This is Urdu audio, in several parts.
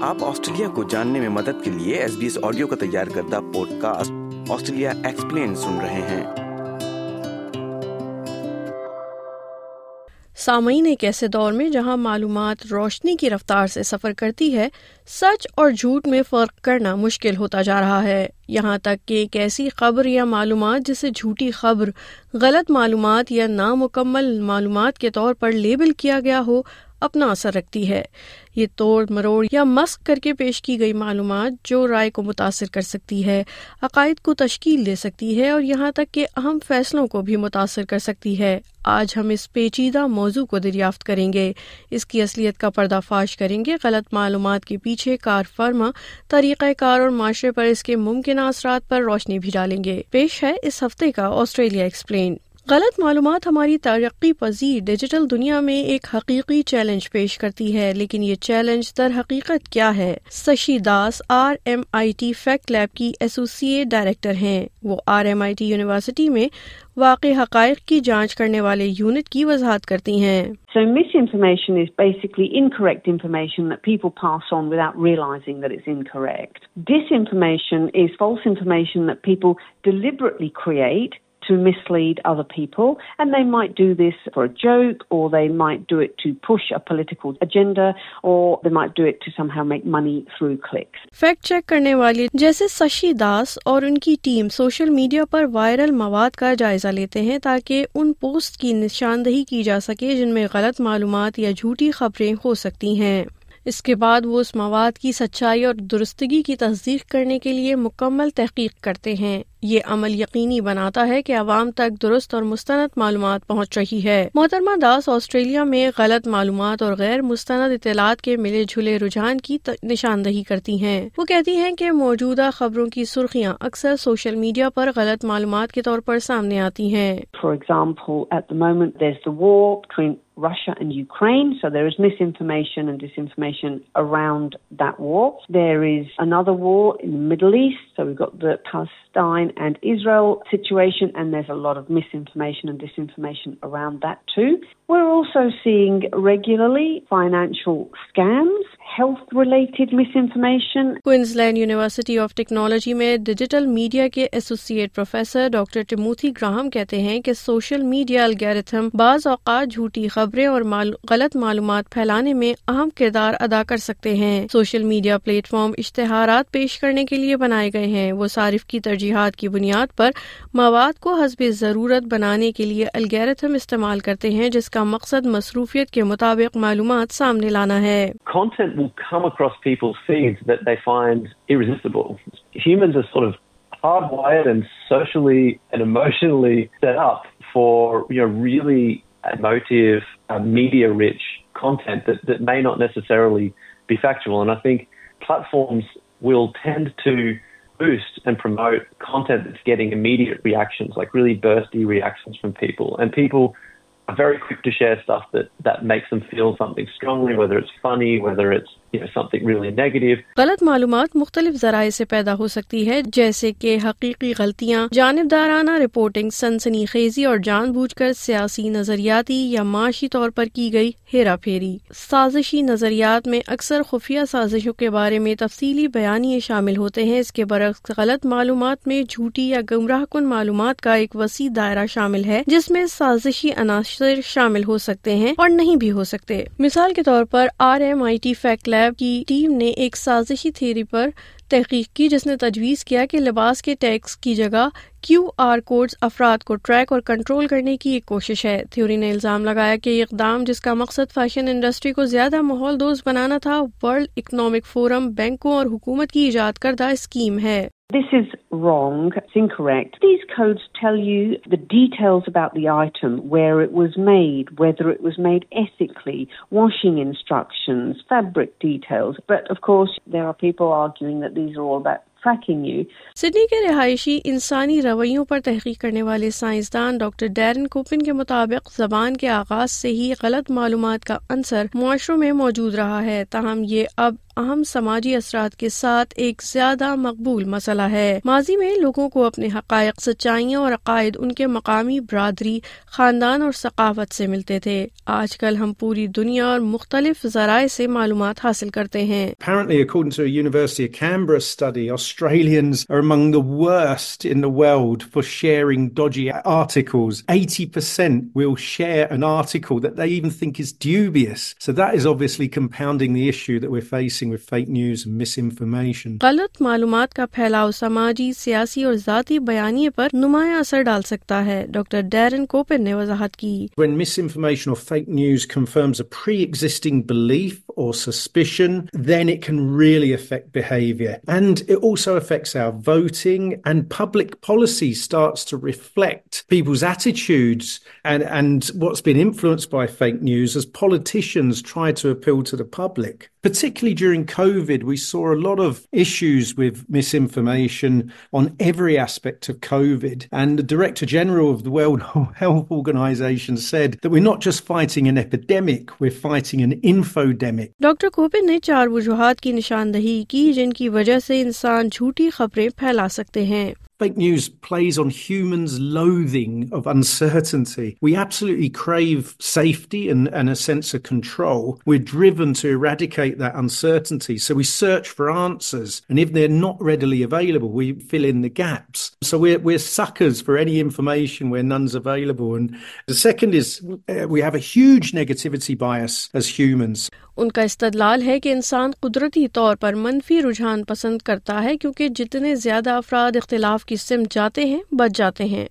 آپ آسٹریلیا کو جاننے میں مدد کے لیے ایس بی ایس آڈیو کا تیار کردہ پوڈ کاسٹ آسٹریلیا ایکسپلین سن رہے ہیں۔ سامعین، ایک ایسے دور میں جہاں معلومات روشنی کی رفتار سے سفر کرتی ہے، سچ اور جھوٹ میں فرق کرنا مشکل ہوتا جا رہا ہے۔ یہاں تک کہ ایک ایسی خبر یا معلومات جسے جھوٹی خبر، غلط معلومات یا نامکمل معلومات کے طور پر لیبل کیا گیا ہو اپنا اثر رکھتی ہے۔ یہ توڑ مروڑ یا مسق کر کے پیش کی گئی معلومات جو رائے کو متاثر کر سکتی ہے، عقائد کو تشکیل دے سکتی ہے اور یہاں تک کہ اہم فیصلوں کو بھی متاثر کر سکتی ہے۔ آج ہم اس پیچیدہ موضوع کو دریافت کریں گے۔ اس کی اصلیت کا پردہ فاش کریں گے غلط معلومات کے پیچھے کار فرما، طریقہ کار اور معاشرے پر اس کے ممکنہ اثرات پر روشنی بھی ڈالیں گے۔ پیش ہے اس ہفتے کا آسٹریلیا ایکسپلین۔ غلط معلومات ہماری ترقی پذیر ڈیجیٹل دنیا میں ایک حقیقی چیلنج پیش کرتی ہے، لیکن یہ چیلنج در حقیقت کیا ہے؟ Sushi Das, R M I T fact lab کی ایسوسیٹ ڈائریکٹر ہیں۔ وہ R M I T university میں واقع حقائق کی جانچ کرنے والے یونٹ کی وضاحت کرتی ہیں۔ So misinformation is basically incorrect information that people pass on without realizing that it's incorrect. Disinformation is false information that people deliberately create to mislead other people. And they might do this for a joke, or they might do it to push a political agenda, or they might do it to somehow make money through clicks. Fact check کرنے والی جیسے سشی داس اور ان کی ٹیم سوشل میڈیا پر وائرل مواد کا جائزہ لیتے ہیں تاکہ ان پوسٹ کی نشاندہی کی جا سکے جن میں غلط معلومات یا جھوٹی خبریں ہو سکتی ہیں اس کے بعد وہ اس مواد کی سچائی اور درستگی کی تصدیق کرنے کے لیے مکمل تحقیق کرتے ہیں۔ یہ عمل یقینی بناتا ہے کہ عوام تک درست اور مستند معلومات پہنچ رہی ہے۔ محترمہ داس آسٹریلیا میں غلط معلومات اور غیر مستند اطلاعات کے ملے جھلے رجحان کی نشاندہی کرتی ہیں۔ وہ کہتی ہیں کہ موجودہ خبروں کی سرخیاں اکثر سوشل میڈیا پر غلط معلومات کے طور پر سامنے آتی ہیں۔ For example, at the moment Russia and Ukraine, so there is misinformation and disinformation around that war. There is another war in the Middle East, so we've got the Palestine and Israel situation, and there's a lot of misinformation and disinformation around that too. We're also seeing regularly financial scams, health-related misinformation. Queensland university of technology میں ڈیجیٹل میڈیا کے associate professor doctor Timothy Graham کہتے ہیں کہ سوشل میڈیا الگیرتھم بعض اوقات جھوٹی خبریں اور غلط معلومات پھیلانے میں اہم کردار ادا کر سکتے ہیں۔ سوشل میڈیا پلیٹ فارم اشتہارات پیش کرنے کے لیے بنائے گئے ہیں۔ وہ صارف کی ترجیحات کی بنیاد پر مواد کو حسب ضرورت بنانے کے لیے الگیرتھم استعمال کرتے ہیں جس کا مقصد مصروفیت کے مطابق معلومات سامنے لانا ہے۔ Content will come across people's feeds that they find irresistible. Humans are sort of hardwired and socially and emotionally set up for you know really emotive, uh, media-rich content that, that may not necessarily be factual. And I think platforms will tend to boost and promote content that's getting immediate reactions, like really bursty reactions from people. And people are very quick to share stuff that, that makes them feel something strongly, whether it's funny, whether it's غلط معلومات مختلف ذرائع سے پیدا ہو سکتی ہے، جیسے کہ حقیقی غلطیاں، جانبدارانہ رپورٹنگ سنسنی خیزی اور جان بوجھ کر سیاسی نظریاتی یا معاشی طور پر کی گئی ہیرا پھیری۔ سازشی نظریات میں اکثر خفیہ سازشوں کے بارے میں تفصیلی بیانیے شامل ہوتے ہیں۔ اس کے برعکس، غلط معلومات میں جھوٹی یا گمراہ کن معلومات کا ایک وسیع دائرہ شامل ہے، جس میں سازشی عناصر شامل ہو سکتے ہیں اور نہیں بھی ہو سکتے۔ مثال کے طور پر، R M I T fact lab کی ٹیم نے ایک سازشی تھیری پر تحقیق کی جس نے تجویز کیا کہ لباس کے ٹیکس کی جگہ کیو آر کوڈز افراد کو ٹریک اور کنٹرول کرنے کی ایک کوشش ہے۔ تھیوری نے الزام لگایا کہ یہ اقدام جس کا مقصد فیشن انڈسٹری کو زیادہ ماحول دوست بنانا تھا، ورلڈ اکنامک فورم، بینکوں اور حکومت کی ایجاد کردہ اسکیم ہے۔ This is wrong. It's incorrect. These codes tell you the details about the item, where it was made, whether it was made ethically, washing instructions, fabric details. But of course, there are people arguing that these are all about Sydney کے رہائشی انسانی رویوں پر تحقیق کرنے والے سائنسدان ڈاکٹر ڈیرن کوپن کے مطابق زبان کے آغاز سے ہی غلط معلومات کا عنصر معاشروں میں موجود رہا ہے تاہم یہ اب اہم سماجی اثرات کے ساتھ ایک زیادہ مقبول مسئلہ ہے ماضی میں لوگوں کو اپنے حقائق، سچائیاں اور عقائد ان کے مقامی برادری، خاندان اور ثقافت سے ملتے تھے آج کل ہم پوری دنیا اور مختلف ذرائع سے معلومات حاصل کرتے ہیں Australians are among the worst in the world for sharing dodgy articles. 80% will share an article that they even think is dubious. So that is obviously compounding the issue that we're facing facing with fake news misinformation غلط معلومات کا پھیلاؤ سماجی سیاسی اور ذاتی بیانیے پر نمایاں اثر ڈال سکتا ہے ڈاکٹر ڈیرن کوپن نے وضاحت کی۔ When misinformation or fake news confirms a pre existing belief or suspicion then it can really affect behaviour and it also affects our voting and public policy starts to reflect people's attitudes and and what's been influence by fake news as politicians try to appeal to the public Particularly during COVID, we saw a lot of issues with misinformation on every aspect of COVID. And the Director General of the World Health Organization said that we're not just fighting an epidemic, we're fighting an infodemic. Doctor Coppen نے چار وجوہات کی نشاندہی کی جن کی وجہ سے انسان جھوٹی خبریں پھیلا سکتے ہیں Fake news plays on humans' loathing of uncertainty. We absolutely crave safety and, and a sense of control. We're driven to eradicate that uncertainty. So we search for answers. And if they're not readily available, we fill in the gaps. So we're, we're suckers for any information where none's available. And the second is uh, we have a huge negativity bias as humans. ان کا استدلال ہے کہ انسان قدرتی طور پر منفی رجحان پسند کرتا ہے کیونکہ جتنے زیادہ افراد اختلاف کی سمت جاتے ہیں بچ جاتے ہیں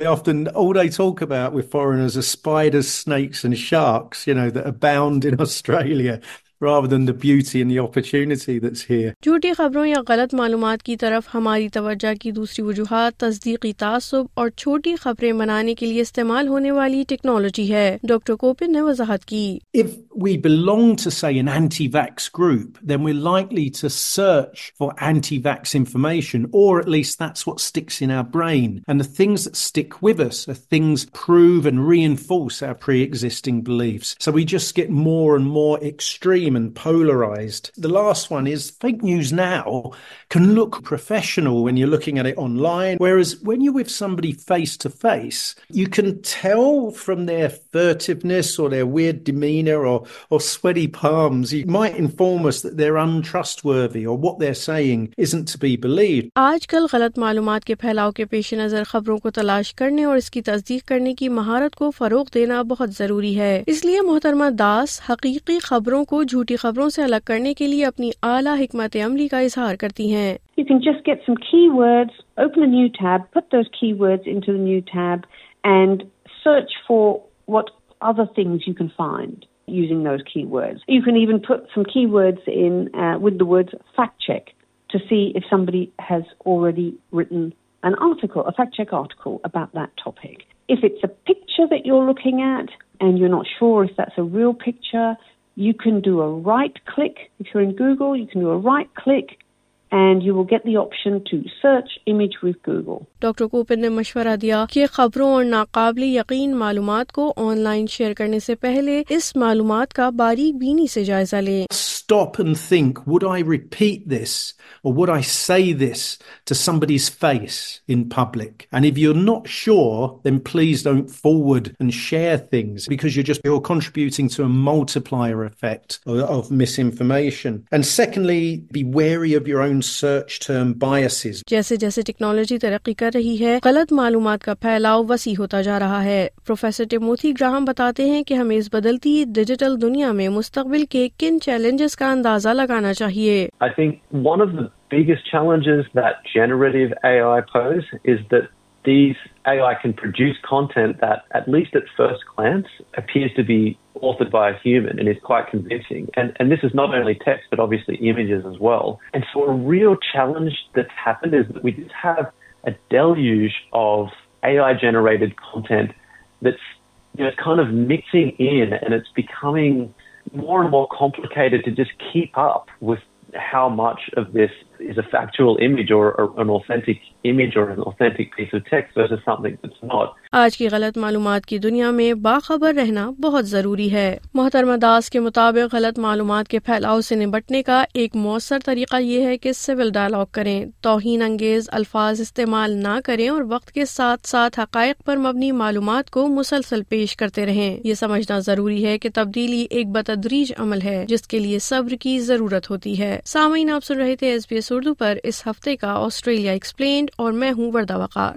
often all they talk about with foreigners are spiders, snakes and sharks, you know, that abound in Australia. Rather than the beauty and the opportunity that's here. جھوٹی خبروں یا غلط معلومات کی طرف ہماری توجہ کی دوسری وجوہات تصدیقی تعصب اور چھوٹی خبریں بنانے کے لیے استعمال ہونے والی ٹیکنالوجی ہے ڈاکٹر کوپن نے وضاحت کی If we belong to say an anti-vax group, then we're likely to search for anti-vax information, or at least that's what sticks in our brain. And the things that stick with us are things prove and reinforce our pre-existing beliefs. So we just get more and more extreme extreme and polarized. The last one is fake news now can look professional when you're looking at it online, whereas when you're with somebody face to face, you can tell from their furtiveness or their weird demeanor or, or sweaty palms, you might inform us that they're untrustworthy or what they're saying isn't to be believed. آج کل غلط معلومات کے پھیلاؤ کے پیش نظر خبروں کو تلاش کرنے اور اس کی تصدیق کرنے کی مہارت کو فروغ دینا بہت ضروری ہے اس لیے محترمہ داس حقیقی خبروں کو جھوٹ جھوٹی خبروں سے الگ کرنے کے لیے اپنی اعلیٰ حکمت عملی کا اظہار کرتی ہیں۔ Real picture you can do a right click. If you're in Google, you can do a right click and you will get the option to search image with Google. Doctor Coppen نے مشورہ دیا کہ خبروں اور ناقابل یقین معلومات کو آن لائن شیئر کرنے سے پہلے اس معلومات کا باریک بینی سے جائزہ لیں Stop and think, would I repeat this or would I say this to somebody's face in public? And if you're not sure, then please don't forward and share things because you're just you're contributing to a multiplier effect of, of misinformation. And secondly, be wary of your own search term biases. جیسے جیسے ٹیکنالوجی ترقی کر رہی ہے غلط معلومات کا پھیلاؤ وسیع ہوتا جا رہا ہے پروفیسر ٹیموتھی گراہم بتاتے ہیں کہ ہمیں اس بدلتی ڈیجیٹل دنیا میں مستقبل کے کن چیلنجز کا اندازہ لگانا چاہیے۔ More and more complicated to just keep up with how much of this is a factual image or, or an authentic image or an authentic piece of text versus something that's not. آج کی غلط معلومات کی دنیا میں باخبر رہنا بہت ضروری ہے۔ محترمہ داس کے مطابق غلط معلومات کے پھیلاؤ سے نبٹنے کا ایک مؤثر طریقہ یہ ہے کہ سول ڈائلاگ کریں۔ توہین انگیز الفاظ استعمال نہ کریں اور وقت کے ساتھ ساتھ حقائق پر مبنی معلومات کو مسلسل پیش کرتے رہیں۔ یہ سمجھنا ضروری ہے کہ تبدیلی ایک بتدریج عمل ہے جس کے لیے صبر کی ضرورت ہوتی ہے۔ سامعین آپ سن رہے تھے ایس بی ایس اردو پر اس ہفتے کا آسٹریلیا ایکسپلینڈ اور میں ہوں وردہ وقار۔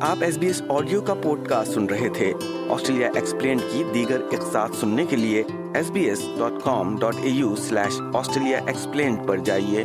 آپ ایس بی ایس آڈیو کا پوڈ کاسٹ سن رہے تھے۔ آسٹریلیا ایکسپلینڈ کی دیگر اقساط سننے کے لیے S B S dot com dot A U slash Australia explained پر جائیے۔